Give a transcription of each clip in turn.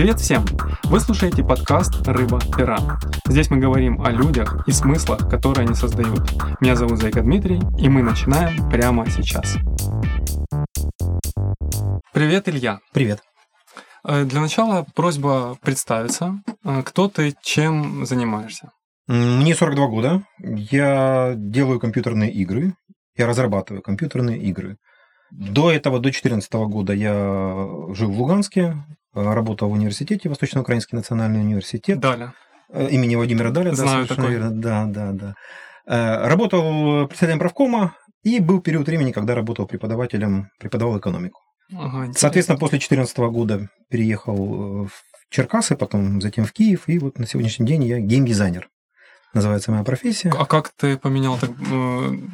Привет всем! Вы слушаете подкаст «Рыба-пера». Здесь мы говорим о людях и смыслах, которые они создают. Меня зовут Зайка Дмитрий, и мы начинаем прямо сейчас. Привет, Илья. Привет. Э, Для начала просьба представиться. Э, Кто ты, чем занимаешься? Мне 42 года. Я делаю компьютерные игры. Я разрабатываю компьютерные игры. До этого, до 2014 года я жил в Луганске, работал в университете, Восточно-Украинский национальный университет Даля. э, имени Владимира Даля. да, Знаю совершенно такой. верно. Да, да, да. Э, Работал председателем правкома, и был период времени, когда работал преподавателем, преподавал экономику. Ага. Соответственно, после 2014 года переехал э, в Черкасы, потом затем в Киев, и вот на сегодняшний день я геймдизайнер. Называется моя профессия. А как ты поменял, так, э,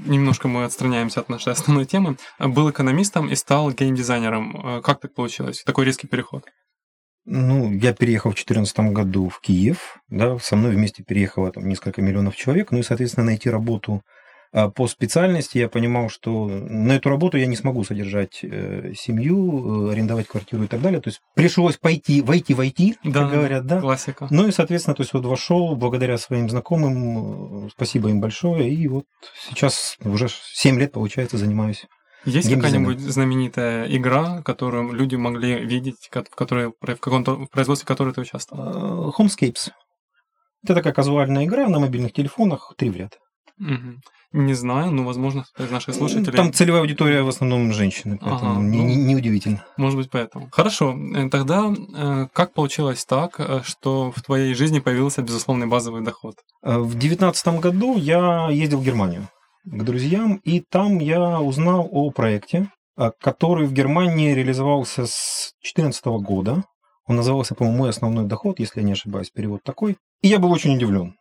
немножко мы отстраняемся от нашей основной темы, был экономистом и стал геймдизайнером. Э, Как так получилось? Такой резкий переход. Ну, я переехал в 2014 году в Киев, да, со мной вместе переехало там несколько миллионов человек, ну и, соответственно, найти работу а, по специальности, я понимал, что на эту работу я не смогу содержать э, семью, э, арендовать квартиру и так далее, то есть пришлось пойти, войти в IT, Да, как говорят, да, Классика. Ну и, соответственно, то есть вот вошел благодаря своим знакомым, э, спасибо им большое, и вот сейчас уже 7 лет, получается, занимаюсь. Есть какая-нибудь знаменитая игра, которую люди могли видеть, в которой в в производстве которой ты участвовал? Э, Homescapes. Это такая казуальная игра на мобильных телефонах, три в ряд. Мгм. Не знаю, но, возможно, наших слушателей... Там целевая аудитория в основном женщины, Ага, поэтому не- ну. не- неудивительно. Может быть, поэтому. Хорошо. э, Тогда э, как получилось так, что в твоей жизни появился безусловный базовый доход? В девятнадцатом году я ездил в Германию к друзьям, и там я узнал о проекте, э, который в Германии реализовался с 2014 года. Он назывался, по-моему, «Мой основной доход», если я не ошибаюсь, перевод такой. И я был очень удивлен,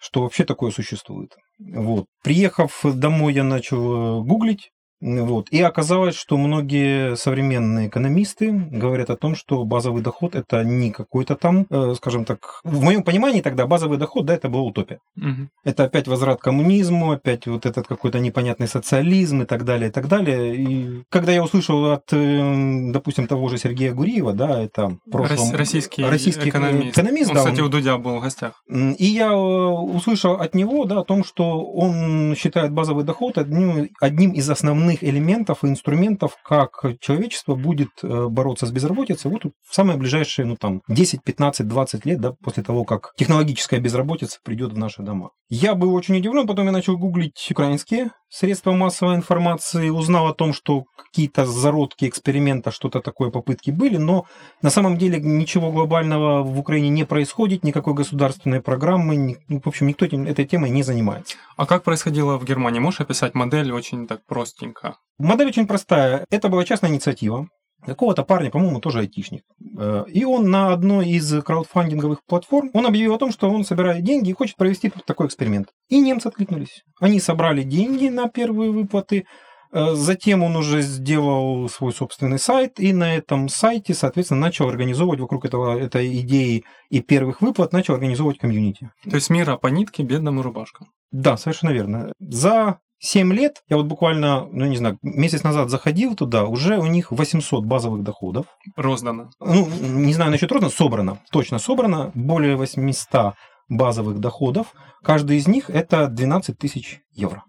что вообще такое существует. Вот. Приехав домой, я начал э, гуглить, вот. И оказалось, что многие современные экономисты говорят о том, что базовый доход это не какой-то там, э, скажем так, в моем понимании тогда базовый доход, да, это была утопия. Мгм. Это опять возврат к коммунизму, опять вот этот какой-то непонятный социализм и так далее, и так далее. И когда я услышал от, э, допустим, того же Сергея Гуриева, да, это прошлом- Рос- Российский, российский экономист. экономист, он, да, кстати, он- у Дудя был в гостях. И я э, услышал от него да, о том, что он считает базовый доход одним, одним из основных элементов и инструментов, как человечество будет э, бороться с безработицей вот в самые ближайшие ну, там, 10, 15, 20 лет да, после того, как технологическая безработица придет в наши дома. Я был очень удивлен, потом я начал гуглить украинские средства массовой информации, узнал о том, что какие-то зародки эксперимента, что-то такое попытки были, но на самом деле ничего глобального в Украине не происходит, никакой государственной программы, ну, в общем, никто этим, этой темой не занимается. А как происходило в Германии? Можешь описать модель очень так простенько? Модель очень простая. Это была частная инициатива какого-то парня, по-моему, тоже айтишник. Э, И он на одной из краудфандинговых платформ, он объявил о том, что он собирает деньги и хочет провести такой эксперимент. И немцы откликнулись. Они собрали деньги на первые выплаты, Э, Затем он уже сделал свой собственный сайт, и на этом сайте, соответственно, начал организовывать вокруг этого, этой идеи и первых выплат, начал организовывать комьюнити. То есть мира по нитке, бедному рубашкам. Да, совершенно верно. За 7 лет, я вот буквально, ну не знаю, месяц назад заходил туда, уже у них 800 базовых доходов. Роздано. Ну, не знаю насчет рода, собрано, точно собрано, более 800 базовых доходов. Каждый из них это 12 тысяч евро.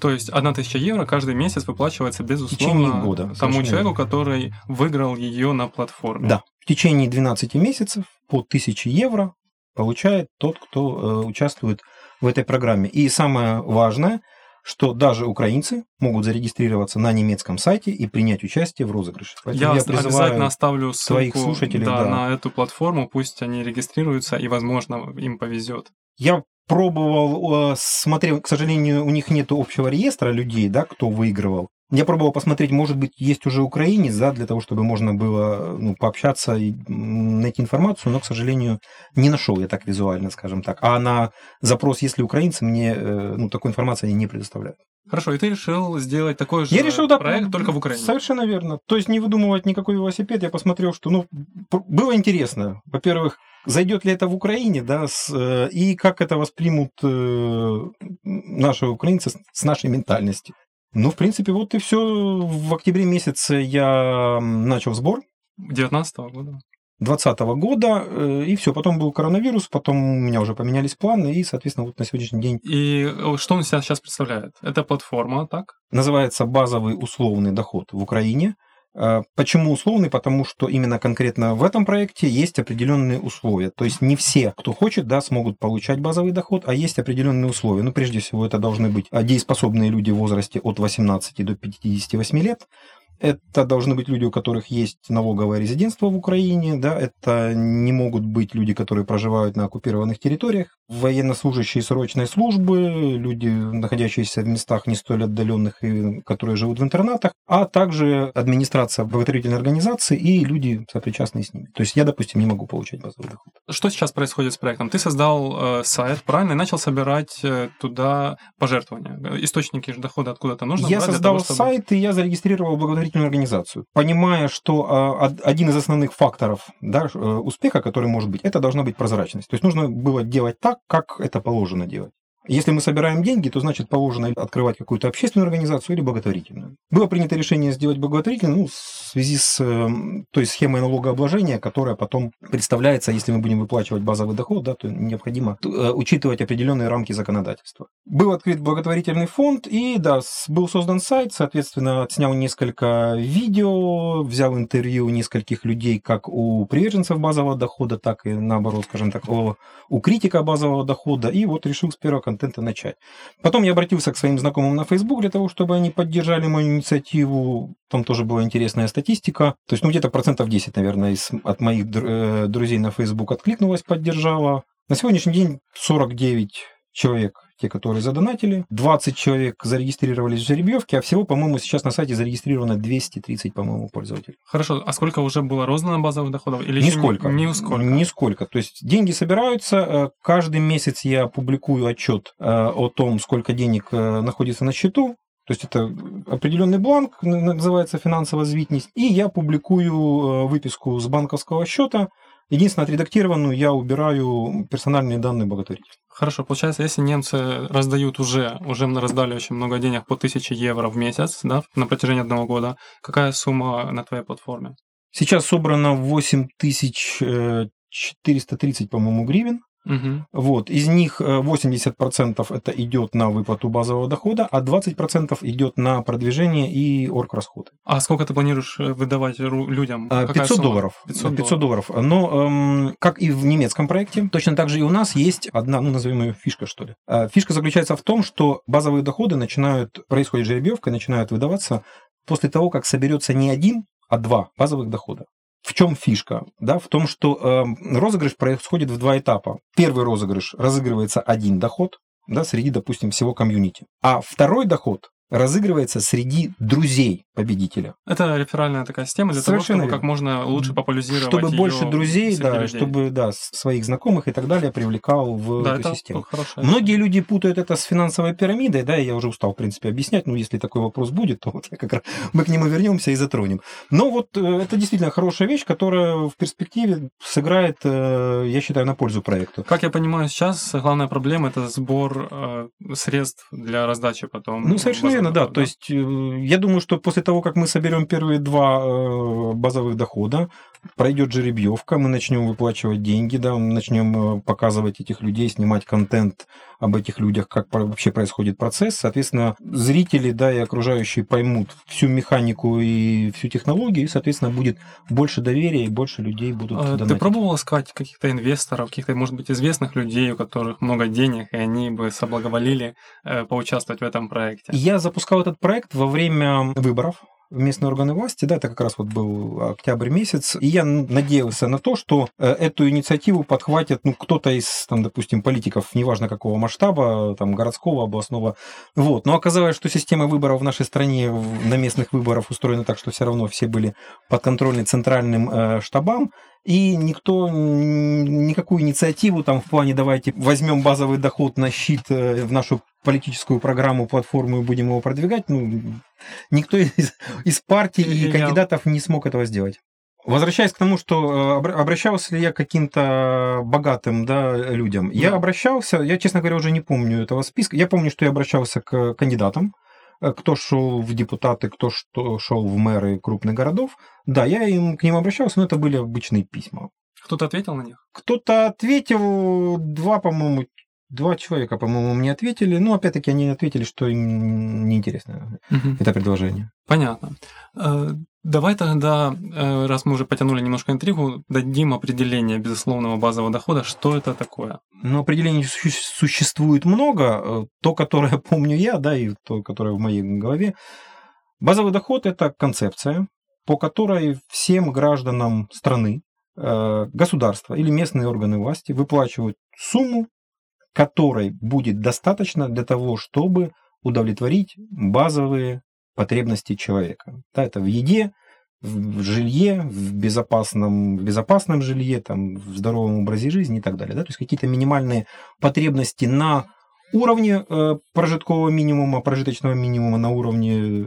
То есть одна тысяча евро каждый месяц выплачивается безусловно течение года, тому человеку, верно. который выиграл ее на платформе. Да, в течение 12 месяцев по 1000 евро получает тот, кто э, участвует в этой программе. И самое важное, что даже украинцы могут зарегистрироваться на немецком сайте и принять участие в розыгрыше. Поэтому Я, я обязательно оставлю ссылку своих слушателей, да, да. на эту платформу, пусть они регистрируются, и, возможно, им повезет. Я пробовал, э, смотрел, к сожалению, у них нет общего реестра людей, да, кто выигрывал. Я пробовал посмотреть, может быть, есть уже украинец, да, для того, чтобы можно было ну, пообщаться и найти информацию, но, к сожалению, не нашел я так визуально, скажем так. А на запрос, если украинцы, мне э, ну, такой информации они не предоставляют. Хорошо, и ты решил сделать такой же Я решил, да, проект только в Украине. Совершенно верно. То есть не выдумывать никакой велосипед. Я посмотрел, что ну, было интересно. Во-первых, зайдет ли это в Украине, да, с, э, и как это воспримут э, наши украинцы с, с нашей ментальностью. Ну, в принципе, вот и все. В октябре месяце я начал сбор. 19 года. 2020 года, э, и все, потом был коронавирус, потом у меня уже поменялись планы, и, соответственно, вот на сегодняшний день... И э, что он себя сейчас представляет? Это платформа, так? Называется базовый условный доход в Украине. Э, почему условный? Потому что именно конкретно в этом проекте есть определенные условия. То есть не все, кто хочет, да, смогут получать базовый доход, а есть определенные условия. Ну, прежде всего, это должны быть дееспособные люди в возрасте от 18 до 58 лет. Это должны быть люди, у которых есть налоговое резидентство в Украине, да, это не могут быть люди, которые проживают на оккупированных территориях, военнослужащие срочной службы, люди, находящиеся в местах не столь отдаленных и которые живут в интернатах, а также администрация благотворительной организации и люди, сопричастные с ними. То есть я, допустим, не могу получать базовый доход. Что сейчас происходит с проектом? Ты создал э, сайт, правильно, и начал собирать э, туда пожертвования. Источники дохода откуда-то нужно Я создал того, чтобы... сайт, и я зарегистрировал благотворительную организацию, понимая, что э, один из основных факторов да, э, успеха, который может быть, это должна быть прозрачность. То есть нужно было делать так, как это положено делать. Если мы собираем деньги, то значит положено открывать какую-то общественную организацию или благотворительную. Было принято решение сделать благотворительную ну, в связи с эм, той схемой налогообложения, которая потом представляется, если мы будем выплачивать базовый доход, да, то необходимо э, учитывать определенные рамки законодательства. Был открыт благотворительный фонд, и да, был создан сайт, соответственно, отснял несколько видео, взял интервью нескольких людей, как у приверженцев базового дохода, так и наоборот, скажем так, у критика базового дохода, и вот решил с первого контента начать. Потом я обратился к своим знакомым на Facebook для того, чтобы они поддержали мою инициативу. Там тоже была интересная статистика. То есть, ну, где-то процентов 10, наверное, из, от моих э, друзей на Facebook откликнулось, поддержала. На сегодняшний день 49 человек те, которые задонатили. 20 человек зарегистрировались в жеребьевке, а всего, по-моему, сейчас на сайте зарегистрировано 230, по-моему, пользователей. Хорошо, а сколько уже было роздано базовых доходов? Или Нисколько. Не, нисколько. Нисколько. То есть деньги собираются, э, каждый месяц я публикую отчет э, о том, сколько денег э, находится на счету, то есть это определенный бланк, называется финансовая звитность, и я публикую выписку с банковского счета, Единственное, отредактированную я убираю персональные данные благотворителя. Хорошо, получается, если немцы раздают уже, уже раздали очень много денег по 1000 евро в месяц, да, на протяжении одного года, какая сумма на твоей платформе? Сейчас собрано 8430, э, по-моему, гривен. Угу. Вот. Из них 80% э, это идет на выплату базового дохода, а 20% идет на продвижение и орграсходы. А сколько ты планируешь э, выдавать людям? 500 сумма? долларов. 500, 500 долларов. Но эм, как и в немецком проекте, точно так же и у нас есть одна, ну, назовем ее фишка, что ли. Э, фишка заключается в том, что базовые доходы начинают, происходит жеребьевка, начинают выдаваться после того, как соберется не один, а два базовых дохода. В чем фишка? Да, в том, что э, розыгрыш происходит в два этапа. Первый розыгрыш разыгрывается один доход, да, среди, допустим, всего комьюнити. А второй доход разыгрывается среди друзей победителя. Это реферальная такая система для Совершенно того, чтобы как можно лучше популяризировать Чтобы больше друзей, да, людей. чтобы да, своих знакомых и так далее привлекал в да, эту систему. Многие люди путают это с финансовой пирамидой, да, я уже устал, в принципе, объяснять, но если такой вопрос будет, то вот я как раз мы к нему вернемся и затронем. Но вот э, это действительно хорошая вещь, которая в перспективе сыграет, э, я считаю, на пользу проекту. Как я понимаю, сейчас главная проблема это сбор э, средств для раздачи потом. Ну, совершенно верно, да. да. То есть я думаю, что после того, как мы соберем первые два э, базовых дохода, пройдет жеребьевка, мы начнем выплачивать деньги, да, мы начнем э, показывать этих людей, снимать контент об этих людях, как вообще происходит процесс. Соответственно, зрители, да, и окружающие поймут всю механику и всю технологию, и, соответственно, будет больше доверия и больше людей будут а, донатить. Ты пробовал искать каких-то инвесторов, каких-то, может быть, известных людей, у которых много денег, и они бы соблаговолили э, поучаствовать в этом проекте? Я запускал этот проект во время выборов в местные органы власти, да, это как раз вот был октябрь месяц, и я надеялся на то, что э, эту инициативу подхватит, ну, кто-то из, там, допустим, политиков, неважно какого масштаба, там, городского, областного, вот. Но оказалось, что система выборов в нашей стране на местных выборах устроена так, что все равно все были подконтрольны центральным э, штабам, и никто никакую инициативу там в плане давайте возьмем базовый доход на щит э, в нашу политическую программу, платформу и будем его продвигать, ну, никто из, из партий и кандидатов не смог этого сделать. Возвращаясь к тому, что э, обращался ли я к каким-то богатым да, людям, да. я обращался, я, честно говоря, уже не помню этого списка. Я помню, что я обращался к кандидатам, кто шел в депутаты, кто что шел в мэры крупных городов. Да, я им, к ним обращался, но это были обычные письма. Кто-то ответил на них? Кто-то ответил, два, по-моему, два человека, по-моему, мне ответили. Но опять-таки они ответили, что им неинтересно угу. это предложение. Понятно. Э, давай тогда, э, раз мы уже потянули немножко интригу, дадим определение безусловного базового дохода. Что это такое? Ну, определений существует много. Э, то, которое помню я, да, и то, которое в моей голове. Базовый доход – это концепция, по которой всем гражданам страны, государства или местные органы власти выплачивают сумму, которой будет достаточно для того, чтобы удовлетворить базовые потребности человека. Да, это в еде, в жилье, в безопасном, в безопасном жилье, там, в здоровом образе жизни и так далее. Да? То есть какие-то минимальные потребности на уровне э, прожиткового минимума, прожиточного минимума на уровне э,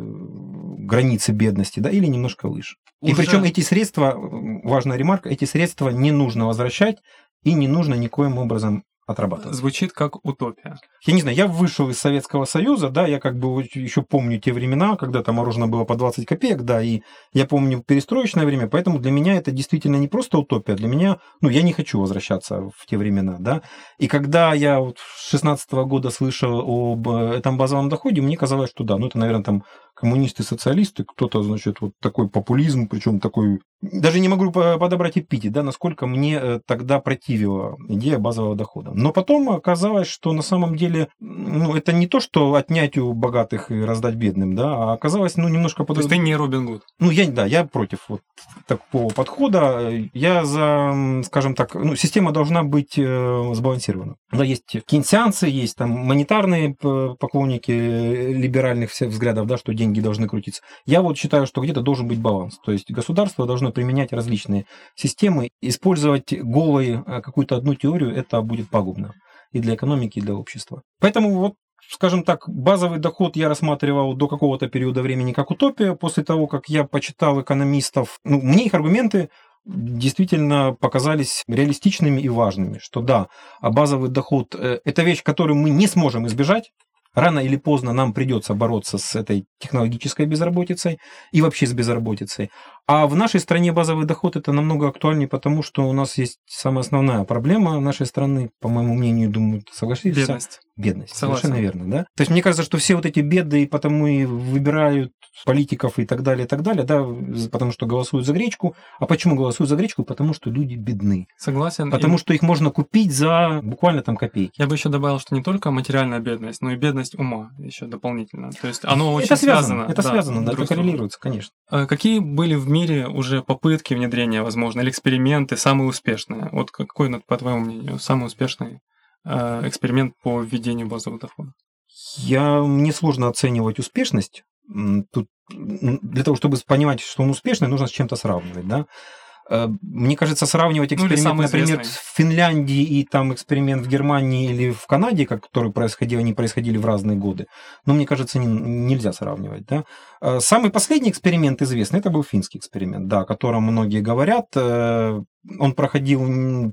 границы бедности, да, или немножко выше. Уже... И причем эти средства, важная ремарка, эти средства не нужно возвращать и не нужно никоим образом отрабатывать. Звучит как утопия. Я не знаю, я вышел из Советского Союза, да, я как бы еще помню те времена, когда там мороженое было по 20 копеек, да, и я помню перестроечное время, поэтому для меня это действительно не просто утопия, для меня, ну, я не хочу возвращаться в те времена, да. И когда я вот с 16 года слышал об э, этом базовом доходе, мне казалось, что да, ну, это, наверное, там коммунисты, социалисты, кто-то, значит, вот такой популизм, причем такой... Даже не могу подобрать эпитет, да, насколько мне э, тогда противила идея базового дохода. Но потом оказалось, что на самом деле, ну, это не то, что отнять у богатых и раздать бедным, да, а оказалось, ну, немножко... Под... То есть ты не Робин Гуд? Ну, я, да, я против вот такого подхода. Я за, скажем так, ну, система должна быть э, сбалансирована. Да, есть кейнсианцы, есть там монетарные поклонники либеральных всех взглядов, да, что деньги должны крутиться. Я вот считаю, что где-то должен быть баланс. То есть государство должно применять различные системы. Использовать голой э, какую-то одну теорию, это будет пагубно и для экономики, и для общества. Поэтому вот скажем так, базовый доход я рассматривал до какого-то периода времени как утопия. После того, как я почитал экономистов, ну, мне их аргументы действительно показались реалистичными и важными, что да, а базовый доход э, – это вещь, которую мы не сможем избежать, Рано или поздно нам придется бороться с этой технологической безработицей и вообще с безработицей. А в нашей стране базовый доход это намного актуальнее, потому что у нас есть самая основная проблема нашей страны, по моему мнению, думаю, согласитесь? Бедность. Бедность, Согласен. совершенно верно, да? То есть мне кажется, что все вот эти беды потому и выбирают политиков и так далее, и так далее, да, потому что голосуют за гречку. А почему голосуют за гречку? Потому что люди бедны. Согласен. Потому и... что их можно купить за буквально там копейки. Я бы еще добавил, что не только материальная бедность, но и бедность ума еще дополнительно. То есть оно очень это связано. Это да, связано, да, это коррелируется, конечно. А какие были в мире уже попытки внедрения, возможно, или эксперименты самые успешные? Вот какой, по твоему мнению, самый успешный Э, эксперимент по введению базового дохода? Я, мне сложно оценивать успешность. Тут для того, чтобы понимать, что он успешный, нужно с чем-то сравнивать. Да? Э, мне кажется, сравнивать ну, эксперимент, ну, например, в Финляндии и там эксперимент в Германии или в Канаде, который происходил, они происходили в разные годы, но мне кажется, не, нельзя сравнивать. Да? Э, самый последний эксперимент известный, это был финский эксперимент, да, о котором многие говорят. Э, он проходил,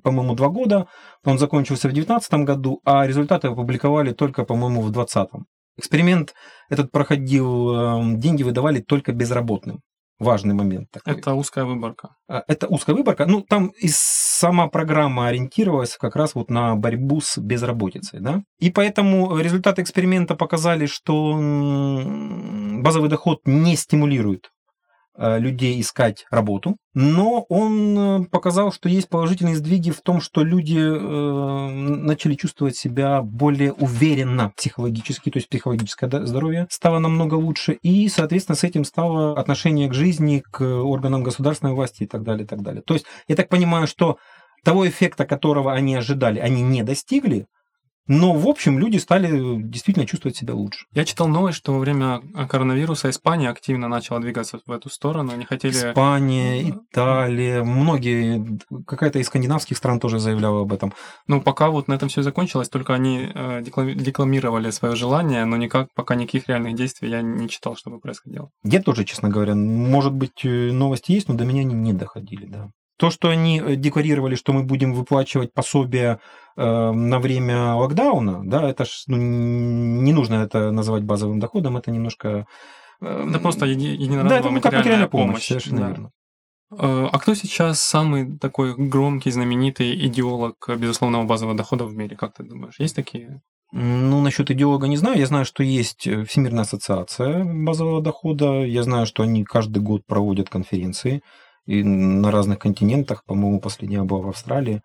по-моему, два года, он закончился в 2019 году, а результаты опубликовали только, по-моему, в 2020. Эксперимент этот проходил, деньги выдавали только безработным важный момент. Такой. Это узкая выборка. А, это узкая выборка. Ну, там и сама программа ориентировалась как раз вот на борьбу с безработицей. Да? И поэтому результаты эксперимента показали, что базовый доход не стимулирует людей искать работу, но он э, показал, что есть положительные сдвиги в том, что люди э, начали чувствовать себя более уверенно психологически, то есть психологическое здоровье стало намного лучше, и, соответственно, с этим стало отношение к жизни, к органам государственной власти и так далее, и так далее. То есть я так понимаю, что того эффекта, которого они ожидали, они не достигли, но, в общем, люди стали действительно чувствовать себя лучше. Я читал новость, что во время коронавируса Испания активно начала двигаться в эту сторону. Они хотели... Испания, Италия, многие, какая-то из скандинавских стран тоже заявляла об этом. Ну, пока вот на этом все закончилось, только они э, декламировали свое желание, но никак, пока никаких реальных действий я не читал, чтобы происходило. Я тоже, честно говоря, может быть, э, новости есть, но до меня они не доходили, да. То, что они э, декларировали, что мы будем выплачивать пособия э, на время локдауна, да, это ж ну, не нужно это называть базовым доходом, это немножко... Э, это просто еди- единоразовая да, это, ну, материальная, материальная помощь. помощь. Совершенно да. верно. Э, а кто сейчас самый такой громкий, знаменитый идеолог безусловного базового дохода в мире, как ты думаешь? Есть такие? Ну, насчет идеолога не знаю. Я знаю, что есть э, Всемирная ассоциация базового дохода. Я знаю, что они каждый год проводят конференции и на разных континентах. По-моему, последняя была в Австралии.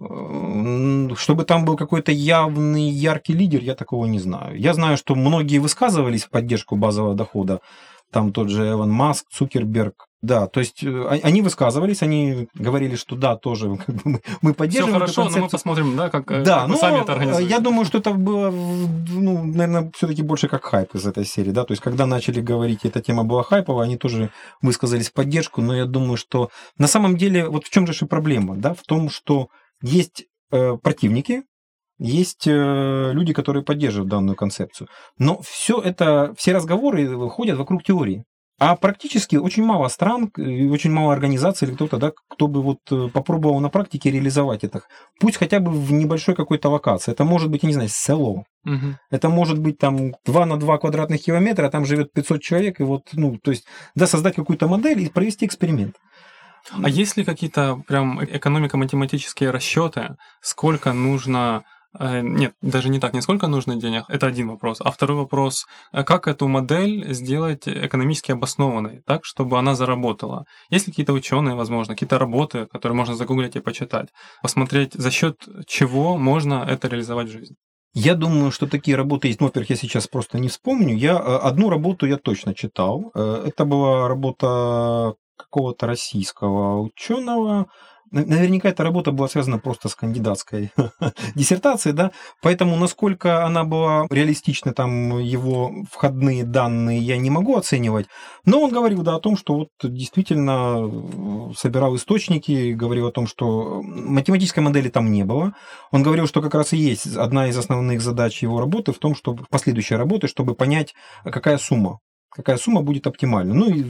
Э, чтобы там был какой-то явный, яркий лидер, я такого не знаю. Я знаю, что многие высказывались в поддержку базового дохода. Там тот же Эван Маск, Цукерберг, да, то есть э, они высказывались, они говорили, что да, тоже как бы, мы, мы поддерживаем. Все хорошо, но мы посмотрим, да, как, э, да, как но сами это организуете. Я думаю, что это было, ну, наверное, все-таки больше как хайп из этой серии, да. То есть, когда начали говорить, эта тема была хайповая, они тоже высказались в поддержку, но я думаю, что на самом деле, вот в чем же проблема, да, в том, что есть э, противники, есть э, люди, которые поддерживают данную концепцию. Но все это, все разговоры ходят вокруг теории. А практически очень мало стран, очень мало организаций или кто-то, да, кто бы вот э, попробовал на практике реализовать это. Пусть хотя бы в небольшой какой-то локации. Это может быть, я не знаю, село. Угу. Это может быть там 2 на 2 квадратных километра, а там живет 500 человек, и вот, ну, то есть, да, создать какую-то модель и провести эксперимент. А есть ли какие-то прям экономико-математические расчеты, сколько нужно Э, нет, даже не так, не сколько нужно денег, это один вопрос. А второй вопрос, э, как эту модель сделать экономически обоснованной, так, чтобы она заработала? Есть ли какие-то ученые, возможно, какие-то работы, которые можно загуглить и почитать, посмотреть, за счет чего можно это реализовать в жизни? Я думаю, что такие работы есть. Ну, во-первых, я сейчас просто не вспомню. Я э, одну работу я точно читал. Это была работа какого-то российского ученого, Наверняка эта работа была связана просто с кандидатской диссертацией, да, поэтому насколько она была реалистична, там его входные данные я не могу оценивать, но он говорил, да, о том, что вот действительно э, собирал источники, говорил о том, что математической модели там не было. Он говорил, что как раз и есть одна из основных задач его работы в том, чтобы последующей работы, чтобы понять, какая сумма какая сумма будет оптимальна. Ну и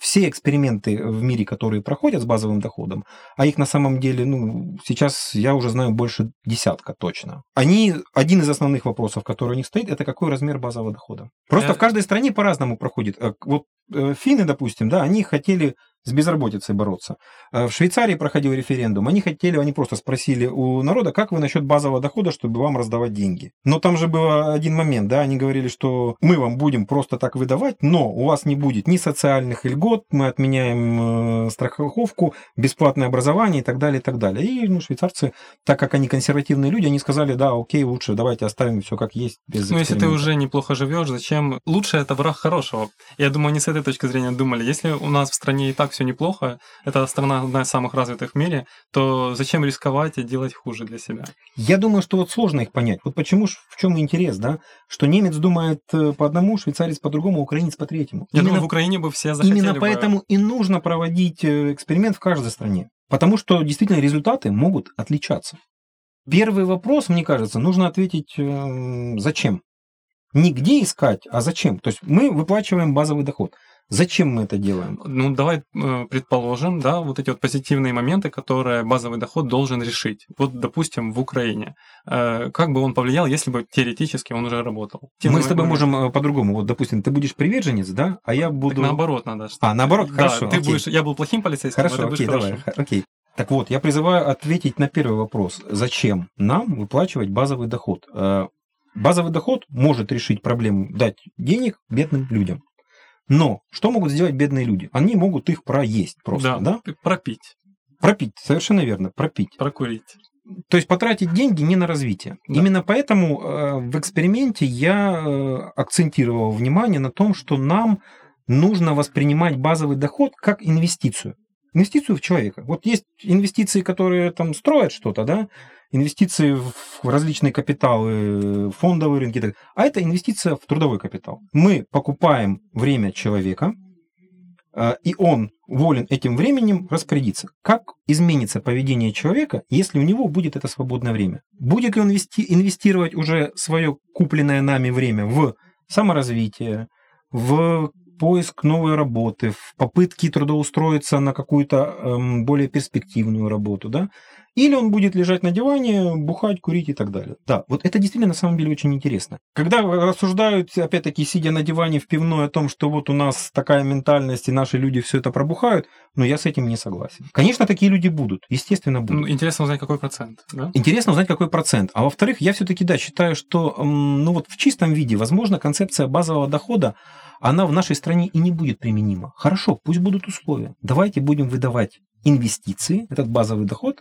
все эксперименты в мире, которые проходят с базовым доходом, а их на самом деле, ну, сейчас я уже знаю больше десятка точно. Они, один из основных вопросов, который у них стоит, это какой размер базового дохода. Просто я... в каждой стране по-разному проходит. Э, вот э, финны, допустим, да, они хотели с безработицей бороться. Э, в Швейцарии проходил референдум. Они хотели, они просто спросили у народа, как вы насчет базового дохода, чтобы вам раздавать деньги. Но там же был один момент, да, они говорили, что мы вам будем просто так выдавать, но у вас не будет ни социальных льгот, мы отменяем э, страховку, бесплатное образование и так далее, и так далее. И ну, швейцарцы, так как они консервативные люди, они сказали, да, окей, лучше давайте оставим все как есть. Без ну, если ты уже неплохо живешь, зачем? Лучше это враг хорошего. Я думаю, они с этой точки зрения думали. Если у нас в стране и так все неплохо, это страна одна из самых развитых в мире, то зачем рисковать и делать хуже для себя? Я думаю, что вот сложно их понять. Вот почему, в чем интерес, да? Что немец думает э, по одному, швейцарец по другому, украинец по третьему. Я именно, думаю, в Украине бы все захотели Именно поэтому бы... и нужно проводить э, эксперимент в каждой стране. Потому что действительно результаты могут отличаться. Первый вопрос, мне кажется, нужно ответить, э, зачем? Не где искать, а зачем. То есть мы выплачиваем базовый доход. Зачем мы это делаем? Ну, давай э, предположим, да, вот эти вот позитивные моменты, которые базовый доход должен решить. Вот, допустим, в Украине. Э, как бы он повлиял, если бы теоретически он уже работал? Тем мы с тобой можем э, по-другому. Вот, допустим, ты будешь приверженец, да, а я буду... Так наоборот надо. Что... А, наоборот, да, хорошо. ты окей. будешь... Я был плохим полицейским, хорошо, а ты окей, будешь давай, окей. Так вот, я призываю ответить на первый вопрос. Зачем нам выплачивать базовый доход? Базовый доход может решить проблему дать денег бедным людям. Но что могут сделать бедные люди? Они могут их проесть просто, да? да? Пропить. Пропить, совершенно верно, пропить. Прокурить. То есть потратить деньги не на развитие. Да. Именно поэтому э, в эксперименте я э, акцентировал внимание на том, что нам нужно воспринимать базовый доход как инвестицию. Инвестицию в человека. Вот есть инвестиции, которые там строят что-то, да, инвестиции в различные капиталы, фондовые рынки, а это инвестиция в трудовой капитал. Мы покупаем время человека, а, и он волен этим временем распорядиться. Как изменится поведение человека, если у него будет это свободное время? Будет ли он инвестировать уже свое купленное нами время в саморазвитие, в поиск новой работы, в попытке трудоустроиться на какую-то эм, более перспективную работу, да, или он будет лежать на диване, бухать, курить и так далее. Да, вот это действительно на самом деле очень интересно. Когда рассуждают, опять-таки, сидя на диване в пивной о том, что вот у нас такая ментальность, и наши люди все это пробухают, но я с этим не согласен. Конечно, такие люди будут, естественно, будут. Ну, интересно узнать, какой процент, да? Интересно узнать, какой процент. А во-вторых, я все-таки, да, считаю, что, ну вот в чистом виде, возможно, концепция базового дохода, она в нашей стране и не будет применима. Хорошо, пусть будут условия. Давайте будем выдавать инвестиции, этот базовый доход,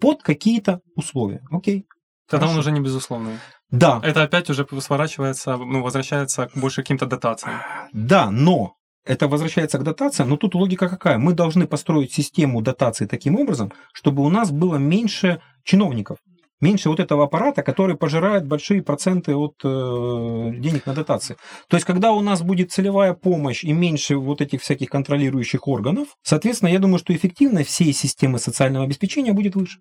под какие-то условия. Окей. Тогда Хорошо. он уже не безусловный. Да. Это опять уже сворачивается, ну, возвращается к больше каким-то дотациям. Да, но это возвращается к дотациям, но тут логика какая? Мы должны построить систему дотаций таким образом, чтобы у нас было меньше чиновников меньше вот этого аппарата, который пожирает большие проценты от э, денег на дотации. То есть, когда у нас будет целевая помощь и меньше вот этих всяких контролирующих органов, соответственно, я думаю, что эффективность всей системы социального обеспечения будет выше.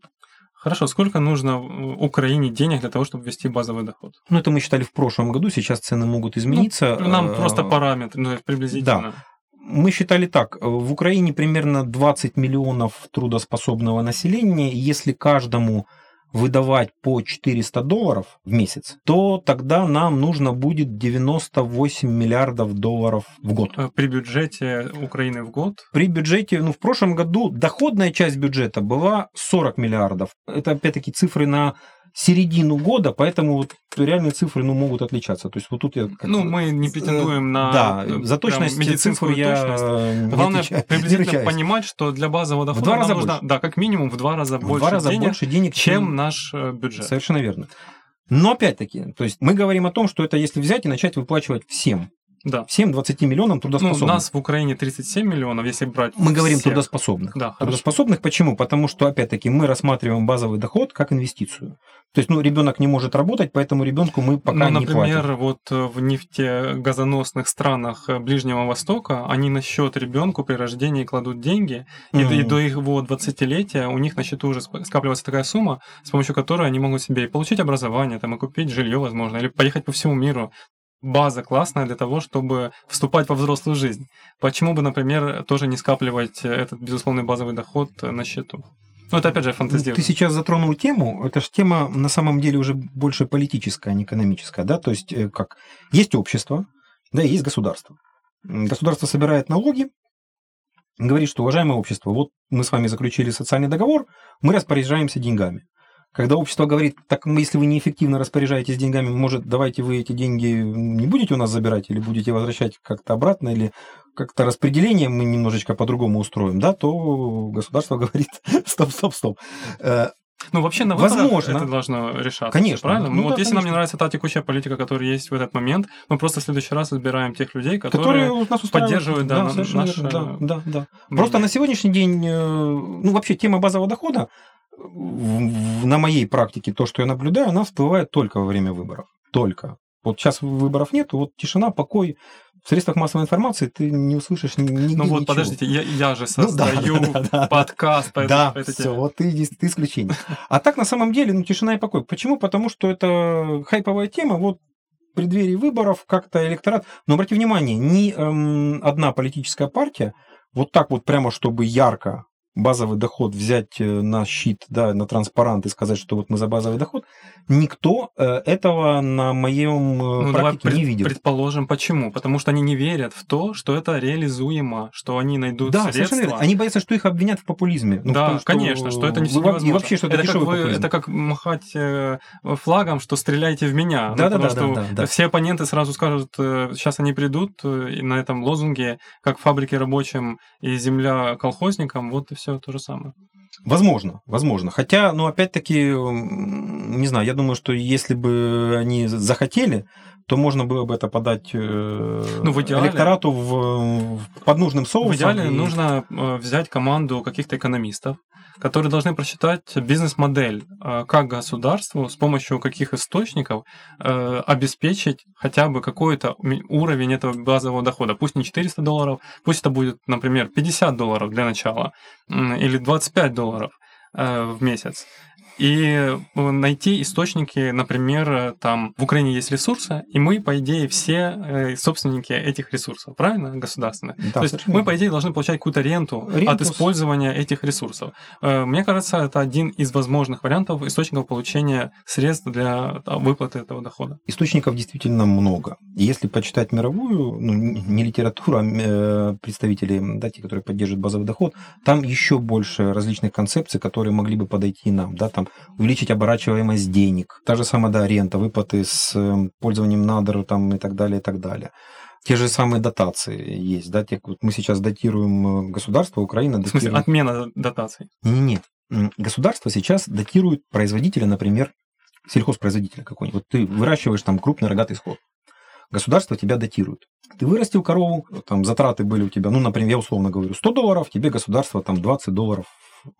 Хорошо, сколько нужно Украине денег для того, чтобы ввести базовый доход? Ну, это мы считали в прошлом году, сейчас цены могут измениться. Ну, нам просто параметр, ну, приблизительно. Да. Мы считали так, в Украине примерно 20 миллионов трудоспособного населения, если каждому выдавать по 400 долларов в месяц, то тогда нам нужно будет 98 миллиардов долларов в год. Э, при бюджете Украины в год? При бюджете, ну, в прошлом году доходная часть бюджета была 40 миллиардов. Это, опять-таки, цифры на середину года, поэтому вот реальные цифры ну, могут отличаться. То есть вот тут я... ну, мы не претендуем на да, за точность медицинскую я точность. Главное не приблизительно не понимать, что для базового дохода в два раза нужно, больше. да, как минимум в два раза в больше, два раза денег, больше денег, чем, чем наш э, бюджет. Совершенно верно. Но опять-таки, то есть мы говорим о том, что это если взять и начать выплачивать всем. Да. Всем 20 миллионам трудоспособных. Ну, у нас в Украине 37 миллионов, если брать Мы говорим всех. трудоспособных. Да, трудоспособных почему? Потому что, опять-таки, мы рассматриваем базовый доход как инвестицию. То есть, ну, ребенок не может работать, поэтому ребенку мы пока ну, не платим. Например, вот в нефтегазоносных странах Ближнего Востока они на счет ребенку при рождении кладут деньги, mm-hmm. и, и до его 20-летия у них на счету уже скапливается такая сумма, с помощью которой они могут себе и получить образование, там, и купить жилье, возможно, или поехать по всему миру база классная для того, чтобы вступать во взрослую жизнь. Почему бы, например, тоже не скапливать этот безусловный базовый доход на счету? Ну, это опять же фантазирование. Ты сейчас затронул тему, это же тема на самом деле уже больше политическая, а не экономическая, да, то есть э, как есть общество, да, и есть государство. Государство собирает налоги, говорит, что, уважаемое общество, вот мы с вами заключили социальный договор, мы распоряжаемся деньгами. Когда общество говорит, так если вы неэффективно распоряжаетесь деньгами, может, давайте вы эти деньги не будете у нас забирать или будете возвращать как-то обратно, или как-то распределение мы немножечко по-другому устроим, да, то государство говорит, стоп, стоп, стоп. Э, ну, вообще, на Возможно. это должно решаться. Конечно. Правильно? Ну, ну вот да, если конечно. нам не нравится та текущая политика, которая есть в этот момент, мы просто в следующий раз избираем тех людей, которые, которые нас поддерживают да, да, наш... Да, да, да. Просто на сегодняшний день, э, ну, вообще тема базового дохода, на моей практике то, что я наблюдаю, она всплывает только во время выборов. Только. Вот сейчас выборов нет, вот тишина, покой. В средствах массовой информации ты не услышишь нигде Ну вот, ничего. подождите, я, я же создаю ну, да, да, подкаст по да, этой, все, вот ты, ты исключение. А так, на самом деле, ну, тишина и покой. Почему? Потому что это хайповая тема, вот в преддверии выборов как-то электорат... Но обрати внимание, ни эм, одна политическая партия вот так вот прямо, чтобы ярко базовый доход взять э, на щит, да, на транспарант и сказать, что вот мы за базовый доход, никто э, этого на моем ну, практике давай не видел. Предположим, почему? Потому что они не верят в то, что это реализуемо, что они найдут да, средства. Совершенно верно. Они боятся, что их обвинят в популизме. Ну, да, том, что... конечно, что это не невозможно. И вообще, что это, это как вы, популизм. Это как махать э, флагом, что стреляйте в меня. Да, ну, да, да, что да, да, Все оппоненты сразу скажут, сейчас они придут и на этом лозунге, как фабрики рабочим и земля колхозникам, вот и все то же самое. Возможно, возможно. Хотя, ну, опять-таки, не знаю, я думаю, что если бы они захотели, то можно было бы это подать ну, в идеале, электорату в, в, под нужным соусом. В идеале и... нужно взять команду каких-то экономистов, которые должны просчитать бизнес-модель, как государству с помощью каких источников обеспечить хотя бы какой-то уровень этого базового дохода. Пусть не 400 долларов, пусть это будет, например, 50 долларов для начала или 25 долларов в месяц. И найти источники, например, там в Украине есть ресурсы, и мы, по идее, все собственники этих ресурсов, правильно, государственные? Да, То есть мы, по идее, должны получать какую-то ренту Рентус. от использования этих ресурсов. Мне кажется, это один из возможных вариантов источников получения средств для выплаты этого дохода. Источников действительно много. Если почитать мировую, ну, не литературу, а э, представителей, да, те, которые поддерживают базовый доход, там еще больше различных концепций, которые могли бы подойти нам. Да, там увеличить оборачиваемость денег, та же самая да, рента, выплаты с э, пользованием надр там, и так далее, и так далее. Те же самые дотации есть, да, те, вот мы сейчас датируем э, государство, Украина датирует... В смысле, отмена дотаций? Нет, нет. Государство сейчас датирует производителя, например, сельхозпроизводителя какой-нибудь. Вот ты выращиваешь там крупный рогатый скот. Государство тебя датирует. Ты вырастил корову, там затраты были у тебя, ну, например, я условно говорю, 100 долларов, тебе государство там 20 долларов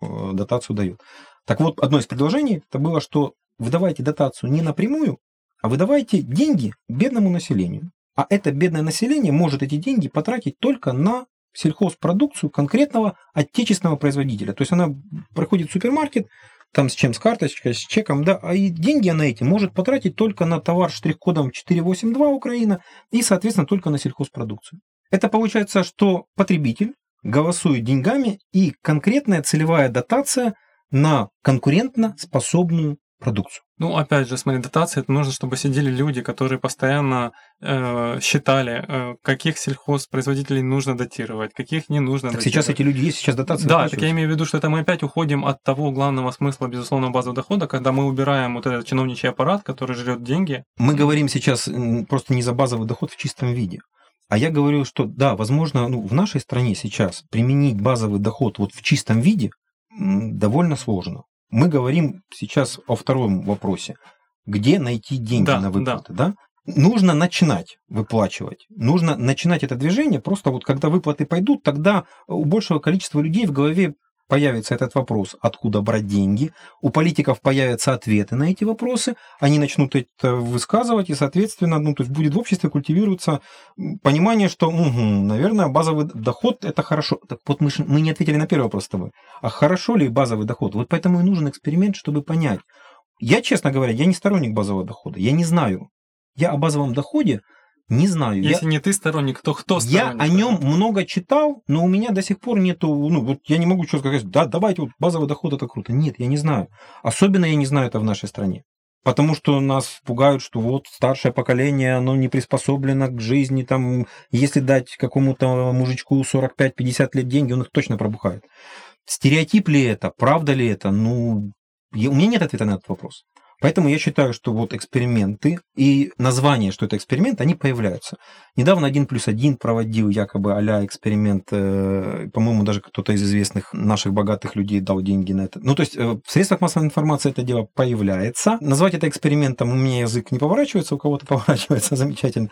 дотацию дает. Так вот, одно из предложений это было, что выдавайте дотацию не напрямую, а выдавайте деньги бедному населению. А это бедное население может эти деньги потратить только на сельхозпродукцию конкретного отечественного производителя. То есть она проходит в супермаркет, там с чем, с карточкой, с чеком, да, а и деньги она эти может потратить только на товар штрих-кодом 482 Украина и, соответственно, только на сельхозпродукцию. Это получается, что потребитель голосует деньгами и конкретная целевая дотация на конкурентно способную продукцию. Ну, опять же, смотри, дотации это нужно, чтобы сидели люди, которые постоянно э, считали, э, каких сельхозпроизводителей нужно датировать, каких не нужно так датировать. сейчас эти люди есть, сейчас дотации Да, так я имею в виду, что это мы опять уходим от того главного смысла, безусловно, базового дохода, когда мы убираем вот этот чиновничий аппарат, который жрет деньги. Мы говорим сейчас просто не за базовый доход в чистом виде. А я говорю, что да, возможно, ну, в нашей стране сейчас применить базовый доход вот в чистом виде довольно сложно. Мы говорим сейчас о втором вопросе. Где найти деньги да, на выплаты, да. да? Нужно начинать выплачивать. Нужно начинать это движение. Просто вот когда выплаты пойдут, тогда у большего количества людей в голове появится этот вопрос, откуда брать деньги, у политиков появятся ответы на эти вопросы, они начнут это высказывать, и, соответственно, ну, то есть будет в обществе культивироваться понимание, что, угу, наверное, базовый доход – это хорошо. Так вот мы, мы не ответили на первый вопрос с тобой. А хорошо ли базовый доход? Вот поэтому и нужен эксперимент, чтобы понять. Я, честно говоря, я не сторонник базового дохода, я не знаю. Я о базовом доходе не знаю. Если я... не ты сторонник, то кто сторонник? Я о нем много читал, но у меня до сих пор нету, ну вот я не могу четко сказать, да, давайте вот базовый доход это круто. Нет, я не знаю. Особенно я не знаю это в нашей стране. Потому что нас пугают, что вот старшее поколение, оно не приспособлено к жизни, там, если дать какому-то мужичку 45-50 лет деньги, он их точно пробухает. Стереотип ли это, правда ли это? Ну, я, у меня нет ответа на этот вопрос. Поэтому я считаю, что вот эксперименты и название, что это эксперимент, они появляются. Недавно один плюс один проводил якобы а эксперимент, э, по-моему, даже кто-то из известных наших богатых людей дал деньги на это. Ну, то есть э, в средствах массовой информации это дело появляется. Назвать это экспериментом у меня язык не поворачивается, у кого-то поворачивается замечательно.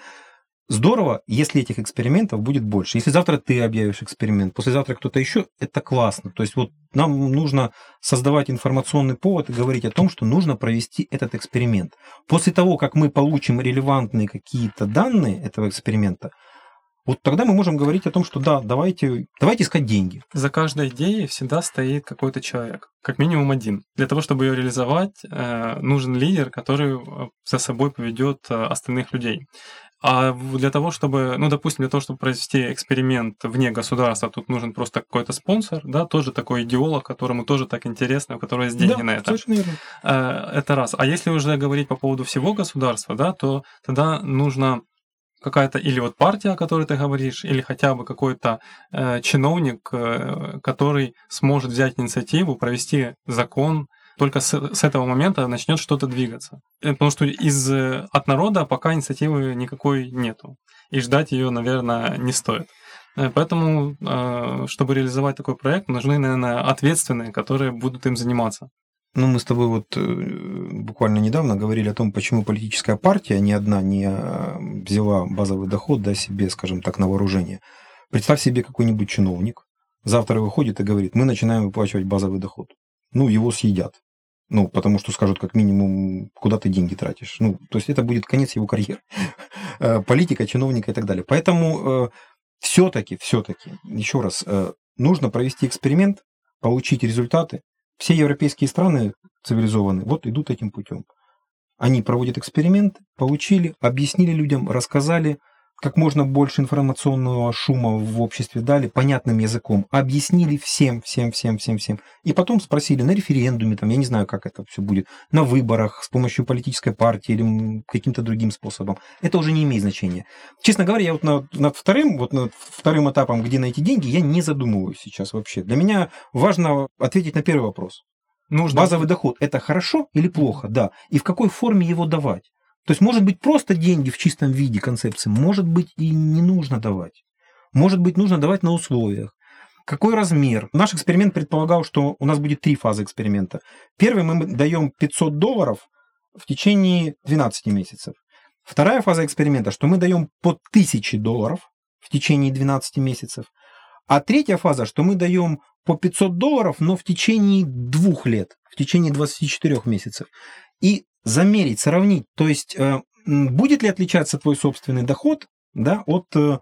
Здорово, если этих экспериментов будет больше. Если завтра ты объявишь эксперимент, послезавтра кто-то еще, это классно. То есть вот нам нужно создавать информационный повод и говорить о том, что нужно провести этот эксперимент. После того, как мы получим релевантные какие-то данные этого эксперимента, вот тогда мы можем говорить о том, что да, давайте, давайте искать деньги. За каждой идеей всегда стоит какой-то человек, как минимум один. Для того, чтобы ее реализовать, э, нужен лидер, который э, за собой поведет э, остальных людей. А для того, чтобы, ну, допустим, для того, чтобы провести эксперимент вне государства, тут нужен просто какой-то спонсор, да, тоже такой идеолог, которому тоже так интересно, у которого есть деньги да, на это. Совершенно верно. Э, это раз. А если уже говорить по поводу всего государства, да, то тогда нужно какая-то или вот партия, о которой ты говоришь, или хотя бы какой-то э, чиновник, э, который сможет взять инициативу, провести закон, только с, с этого момента начнет что-то двигаться. Э, потому что из, э, от народа пока инициативы никакой нету. И ждать ее, наверное, не стоит. Э, поэтому, чтобы реализовать такой проект, нужны, наверное, ответственные, которые будут им заниматься. Ну, мы с тобой вот буквально недавно говорили о том, почему политическая партия ни одна не взяла базовый доход да, себе, скажем так, на вооружение. Представь себе какой-нибудь чиновник, завтра выходит и говорит, мы начинаем выплачивать базовый доход. Ну, его съедят. Ну, потому что скажут, как минимум, куда ты деньги тратишь. Ну, то есть это будет конец его карьеры. Э, политика, чиновника и так далее. Поэтому э, все-таки, все-таки, еще раз, э, нужно провести эксперимент, получить результаты, все европейские страны цивилизованные вот идут этим путем. Они проводят эксперимент, получили, объяснили людям, рассказали, как можно больше информационного шума в обществе дали понятным языком, объяснили всем, всем, всем, всем, всем. И потом спросили на референдуме, там, я не знаю, как это все будет, на выборах с помощью политической партии или каким-то другим способом. Это уже не имеет значения. Честно говоря, я вот над, над вторым, вот над вторым этапом, где найти деньги, я не задумываюсь сейчас вообще. Для меня важно ответить на первый вопрос. Нужно. Базовый доход – это хорошо или плохо? Да. И в какой форме его давать? То есть, может быть, просто деньги в чистом виде концепции, может быть, и не нужно давать. Может быть, нужно давать на условиях. Какой размер? Наш эксперимент предполагал, что у нас будет три фазы эксперимента. Первый мы даем 500 долларов в течение 12 месяцев. Вторая фаза эксперимента, что мы даем по 1000 долларов в течение 12 месяцев. А третья фаза, что мы даем по 500 долларов, но в течение двух лет, в течение 24 месяцев. И замерить, сравнить, то есть э, будет ли отличаться твой собственный доход да, от э,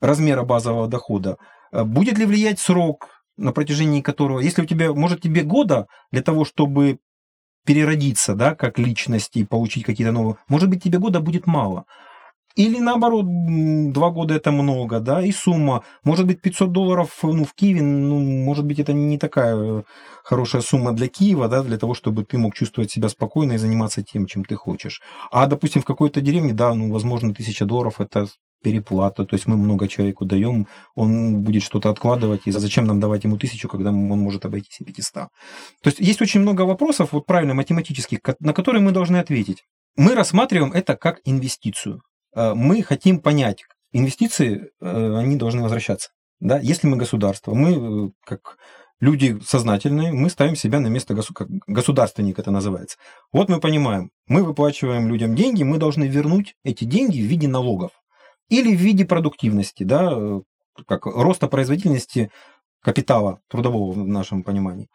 размера базового дохода, э, будет ли влиять срок, на протяжении которого, если у тебя, может тебе года для того, чтобы переродиться, да, как личность и получить какие-то новые, может быть тебе года будет мало. Или наоборот, два года это много, да, и сумма. Может быть, 500 долларов ну, в Киеве, ну, может быть, это не такая хорошая сумма для Киева, да, для того, чтобы ты мог чувствовать себя спокойно и заниматься тем, чем ты хочешь. А, допустим, в какой-то деревне, да, ну, возможно, 1000 долларов это переплата, то есть мы много человеку даем, он будет что-то откладывать, и зачем нам давать ему тысячу, когда он может обойтись и 500. То есть есть очень много вопросов, вот правильно, математических, на которые мы должны ответить. Мы рассматриваем это как инвестицию. Э, мы хотим понять, инвестиции, э, они должны возвращаться. Да? Если мы государство, мы э, как люди сознательные, мы ставим себя на место госу- как государственник, это называется. Вот мы понимаем, мы выплачиваем людям деньги, мы должны вернуть эти деньги в виде налогов или в виде продуктивности, да, как роста производительности капитала трудового в нашем понимании.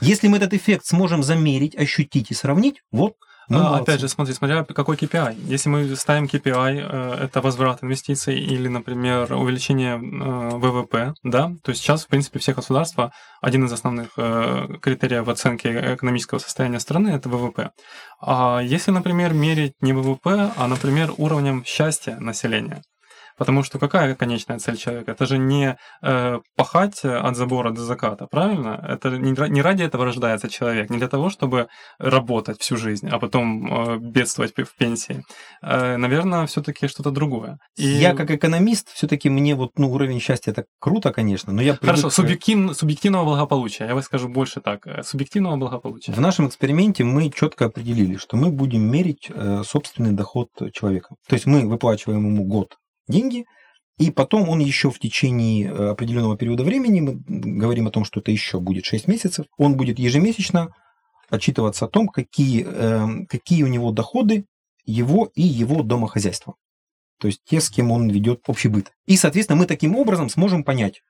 Если мы этот эффект сможем замерить, ощутить и сравнить, вот ну, а, опять же, смотри, смотря какой KPI. Если мы ставим KPI, э, это возврат инвестиций или, например, увеличение э, ВВП, да, то сейчас, в принципе, все государства, один из основных э, критериев оценки экономического состояния страны – это ВВП. А если, например, мерить не ВВП, а, например, уровнем счастья населения, Потому что какая конечная цель человека? Это же не э, пахать от забора до заката, правильно? Это не, не ради этого рождается человек, не для того, чтобы работать всю жизнь, а потом э, бедствовать в пенсии. Э, наверное, все-таки что-то другое. И... Я как экономист, все-таки мне вот ну, уровень счастья это круто, конечно, но я привык... Хорошо, субъектив... субъективного благополучия. Я вам скажу больше так. Субъективного благополучия. В нашем эксперименте мы четко определили, что мы будем мерить э, собственный доход человека. То есть мы выплачиваем ему год деньги, и потом он еще в течение э, определенного периода времени, мы говорим о том, что это еще будет 6 месяцев, он будет ежемесячно отчитываться о том, какие, эм, какие у него доходы его и его домохозяйства. То есть те, с кем он ведет общий быт. И, соответственно, мы таким образом сможем понять,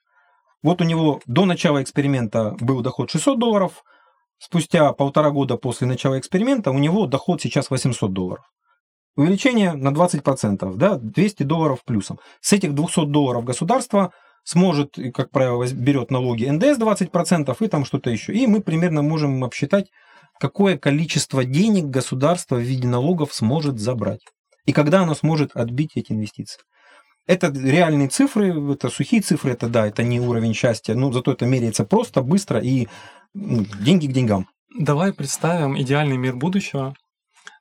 вот у него до начала эксперимента был доход 600 долларов, спустя полтора года после начала эксперимента у него доход сейчас 800 долларов. Увеличение на 20%, да, 200 долларов плюсом. С этих 200 долларов государство сможет, как правило, берет налоги НДС 20% и там что-то еще. И мы примерно можем обсчитать, какое количество денег государство в виде налогов сможет забрать. И когда оно сможет отбить эти инвестиции. Это реальные цифры, это сухие цифры, это да, это не уровень счастья, но зато это меряется просто, быстро и ну, деньги к деньгам. Давай представим идеальный мир будущего,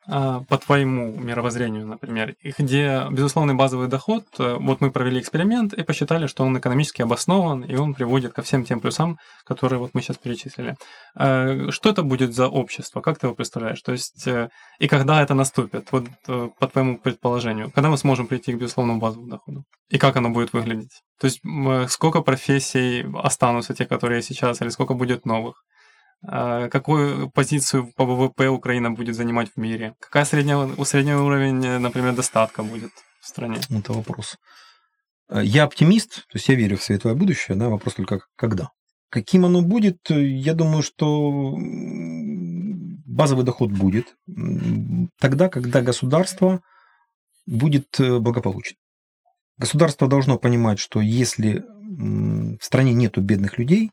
по твоему мировоззрению, например, и где безусловный базовый доход, э, вот мы провели эксперимент и посчитали, что он экономически обоснован, и он приводит ко всем тем плюсам, которые вот мы сейчас перечислили. А, что это будет за общество? Как ты его представляешь? То есть, э, и когда это наступит, вот э, по твоему предположению, когда мы сможем прийти к безусловному базовому доходу? И как оно будет выглядеть? То есть, сколько профессий останутся те, которые сейчас, или сколько будет новых? А, какую позицию по ВВП Украина будет занимать в мире? Какая средняя, средний уровень, э, например, достатка будет в стране? Это вопрос. Э, я оптимист, то есть я верю в светлое будущее, да, вопрос только когда. Каким оно будет, э, я думаю, что базовый доход будет тогда, когда государство будет благополучно. Государство должно понимать, что если в стране нету бедных людей,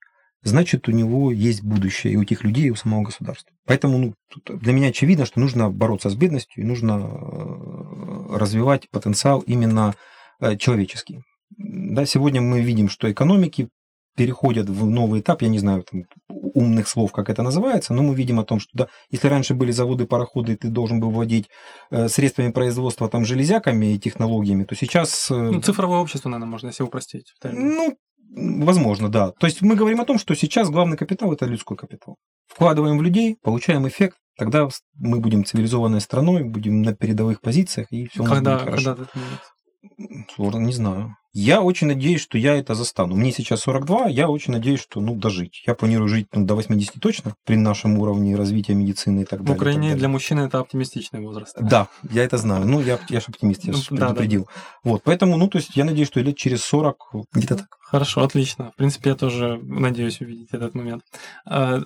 значит, у него есть будущее и у тех людей, и у самого государства. Поэтому ну, для меня очевидно, что нужно бороться с бедностью и нужно э, развивать потенциал именно э, человеческий. Да, сегодня мы видим, что экономики переходят в новый этап, я не знаю там, умных слов, как это называется, но мы видим о том, что да, если раньше были заводы, пароходы, и ты должен был владеть э, средствами производства, там, железяками и технологиями, то сейчас... Э, ну, цифровое общество, наверное, можно если упростить. Ну, возможно, да. То есть мы говорим о том, что сейчас главный капитал – это людской капитал. Вкладываем в людей, получаем эффект, тогда мы будем цивилизованной страной, будем на передовых позициях, и все когда, будет хорошо. Когда это Сложно, не знаю. Я очень надеюсь, что я это застану. Мне сейчас 42, я очень надеюсь, что ну, дожить. Я планирую жить ну, до 80 точно при нашем уровне развития медицины и так далее. В Украине для мужчины это оптимистичный возраст. Да, я это знаю. Ну, я, я же оптимист, я же ну, предупредил. Да, да. Вот, поэтому, ну, то есть я надеюсь, что лет через 40 где-то так. Хорошо, отлично. В принципе, я тоже надеюсь увидеть этот момент. А,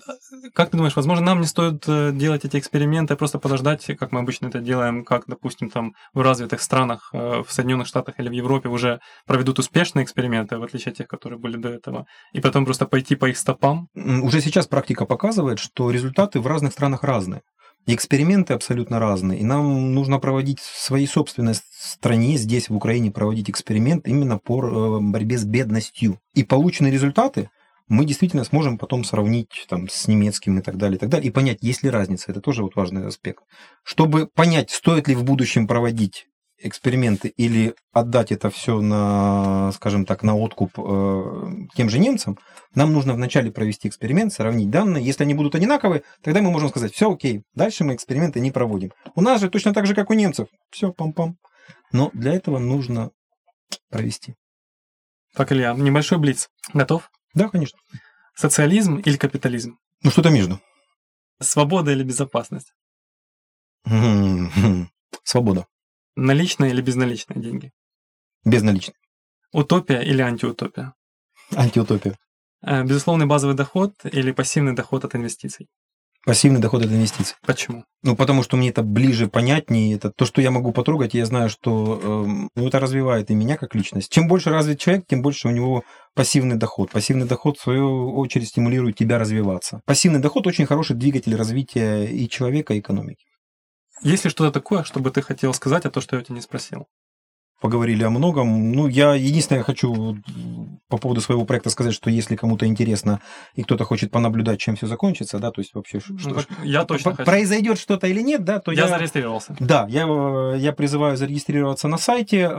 как ты думаешь, возможно, нам не стоит э, делать эти эксперименты, а просто подождать, как мы обычно это делаем, как, допустим, там в развитых странах, э, в Соединенных Штатах или в Европе уже проведут успешные эксперименты, в отличие от тех, которые были до этого, и потом просто пойти по их стопам? Уже сейчас практика показывает, что результаты в разных странах разные. И эксперименты абсолютно разные. И нам нужно проводить в своей собственной стране, здесь, в Украине, проводить эксперимент именно по э, борьбе с бедностью. И полученные результаты мы действительно сможем потом сравнить там, с немецким и так далее, и так далее, и понять, есть ли разница. Это тоже вот важный аспект. Чтобы понять, стоит ли в будущем проводить эксперименты или отдать это все на, скажем так, на откуп э, тем же немцам, нам нужно вначале провести эксперимент, сравнить данные. Если они будут одинаковые, тогда мы можем сказать, все окей, дальше мы эксперименты не проводим. У нас же точно так же, как у немцев. Все, пам-пам. Но для этого нужно провести. Так, Илья, небольшой блиц. Готов? Да, конечно. Социализм или капитализм? Ну, что-то между. Свобода или безопасность? Свобода. Наличные или безналичные деньги? Безналичные. Утопия или антиутопия? Антиутопия. Э, безусловный базовый доход или пассивный доход от инвестиций? Пассивный доход от инвестиций. Почему? Ну, потому что мне это ближе, понятнее. Это то, что я могу потрогать, я знаю, что э, ну, это развивает и меня как личность. Чем больше развит человек, тем больше у него пассивный доход. Пассивный доход, в свою очередь, стимулирует тебя развиваться. Пассивный доход очень хороший двигатель развития и человека, и экономики. Есть ли что-то такое, что бы ты хотел сказать, а то, что я тебя не спросил? Поговорили о многом. Ну, я единственное хочу по поводу своего проекта сказать, что если кому-то интересно и кто-то хочет понаблюдать, чем все закончится, да, то есть вообще ну, что, я точно хочу. произойдет что-то или нет, да, то я, я зарегистрировался. Да, я, я призываю зарегистрироваться на сайте.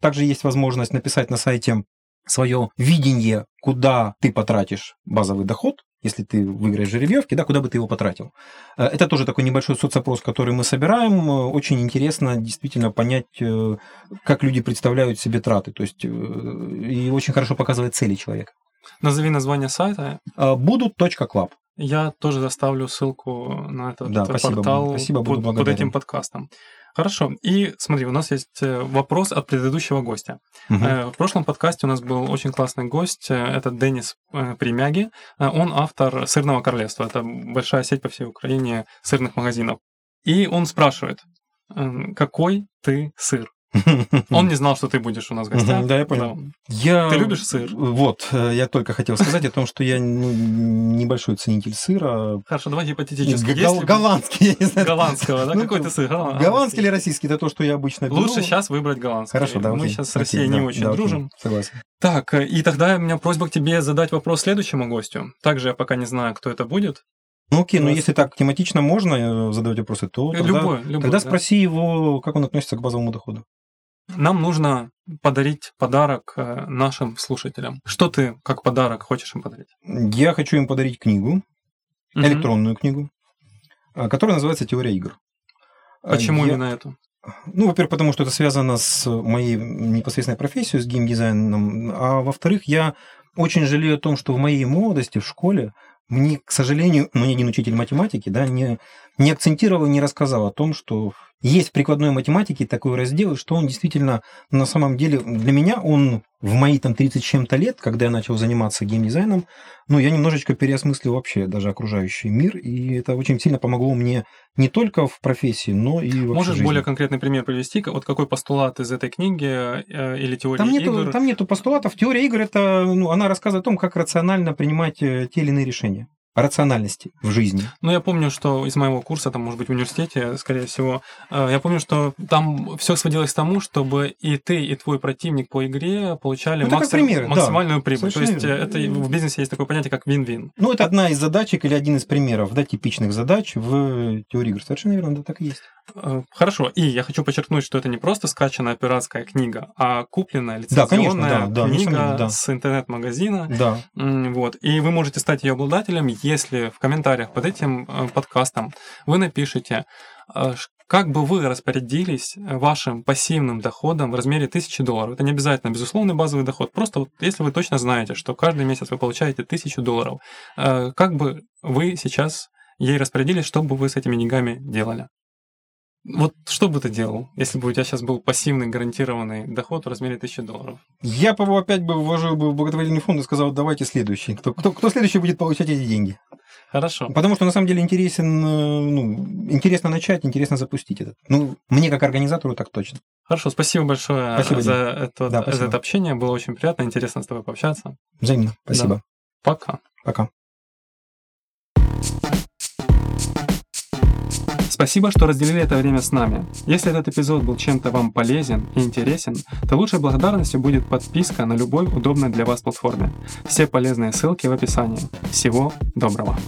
Также есть возможность написать на сайте свое видение, куда ты потратишь базовый доход, если ты выиграешь жеребьевки, да, куда бы ты его потратил. Э, это тоже такой небольшой соцопрос, который мы собираем. Э, очень интересно действительно понять, э, как люди представляют себе траты. То есть и очень хорошо показывает цели человека. Назови название сайта. Будут.клаб. Я тоже заставлю ссылку на этот да, спасибо, портал спасибо, под, под этим подкастом. Хорошо. И смотри, у нас есть э, вопрос от предыдущего гостя. Угу. В прошлом подкасте у нас был очень классный гость. Э, это Денис Примяги. Он автор «Сырного королевства». Это большая сеть по всей Украине сырных магазинов. И он спрашивает, какой ты сыр? Он не знал, что ты будешь у нас в гостях. Да, я понял. Я... Ты любишь сыр? Вот, э, я только хотел сказать о том, что я ну, небольшой ценитель сыра. Хорошо, давай гипотетически. Гол- голландский, я не знаю. Голландского, да? Ну, Какой ты сыр? Голландский или российский? Это то, что я обычно беру. Лучше сейчас выбрать голландский. Хорошо, да, Мы сейчас с Россией не очень дружим. Согласен. Так, и тогда у меня просьба к тебе задать вопрос следующему гостю. Также я пока не знаю, кто это будет. Ну окей, но если так тематично можно э, задавать вопросы, то тогда, любой, любой, тогда да. спроси его, как он относится к базовому доходу. Нам нужно подарить подарок э, нашим слушателям. Что ты как подарок хочешь им подарить? Я хочу им подарить книгу, угу. электронную книгу, э, которая называется «Теория игр». Почему Я... именно эту? Ну, во-первых, потому что это связано с моей непосредственной профессией, с геймдизайном. А во-вторых, я очень жалею о том, что в моей молодости в школе мне, к сожалению, ну, ни один учитель математики да, не, не акцентировал, не рассказал о том, что есть в прикладной математике такой раздел, что он действительно, на самом деле, для меня он в мои там 30 с чем-то лет, когда я начал заниматься геймдизайном, ну, я немножечко переосмыслил вообще даже окружающий мир, и это очень сильно помогло мне не только в профессии, но и в Можешь жизни. более конкретный пример привести? Вот какой постулат из этой книги э, или теории там нету, игр? Там нету постулатов. Теория игр, это, ну, она рассказывает о том, как рационально принимать э, те или иные решения рациональности в жизни. Ну, я помню, что из моего курса, там, может быть, в университете, скорее всего, э, я помню, что там все сводилось к тому, чтобы и ты, и твой противник по игре получали Ну, максим- примеры, да. максимальную прибыль. То Совершенно есть э, это в бизнесе есть такое понятие, как вин-вин. Ну, это одна из задачек или один из примеров, да, типичных задач в теории игр. Совершенно верно, да, так и есть. Э, Хорошо. И я хочу подчеркнуть, что это не просто скачанная пиратская книга, а купленная Да, конечно, лицензионная да, да, книга несомненно, да. с интернет-магазина. Да. Вот. И вы можете стать ее обладателем, если в комментариях под этим э, подкастом вы напишите, э, как бы вы распорядились вашим пассивным доходом в размере 1000 долларов. Это не обязательно безусловный базовый доход. Просто вот если вы точно знаете, что каждый месяц вы получаете 1000 долларов, э, как бы вы сейчас ей распорядились, что бы вы с этими деньгами делали? Вот что бы ты делал, если бы у тебя сейчас был пассивный гарантированный доход в размере 1000 долларов? Я бы его опять бы вложил бы в благотворительный фонд и сказал, давайте следующий. Кто, кто, кто следующий будет получать эти деньги? Хорошо. Потому что на самом деле интересен, э, ну, интересно начать, интересно запустить этот. Ну, мне как организатору так точно. Хорошо, спасибо большое Спасибо, за, это, Да, за спасибо. это общение. Было очень приятно, интересно с тобой пообщаться. Взаимно. Спасибо. Пока. Пока. Спасибо, что разделили это время с нами. Если этот эпизод был чем-то вам полезен и интересен, то лучшей благодарностью будет подписка на любой удобной для вас платформе. Все полезные ссылки в описании. Всего доброго!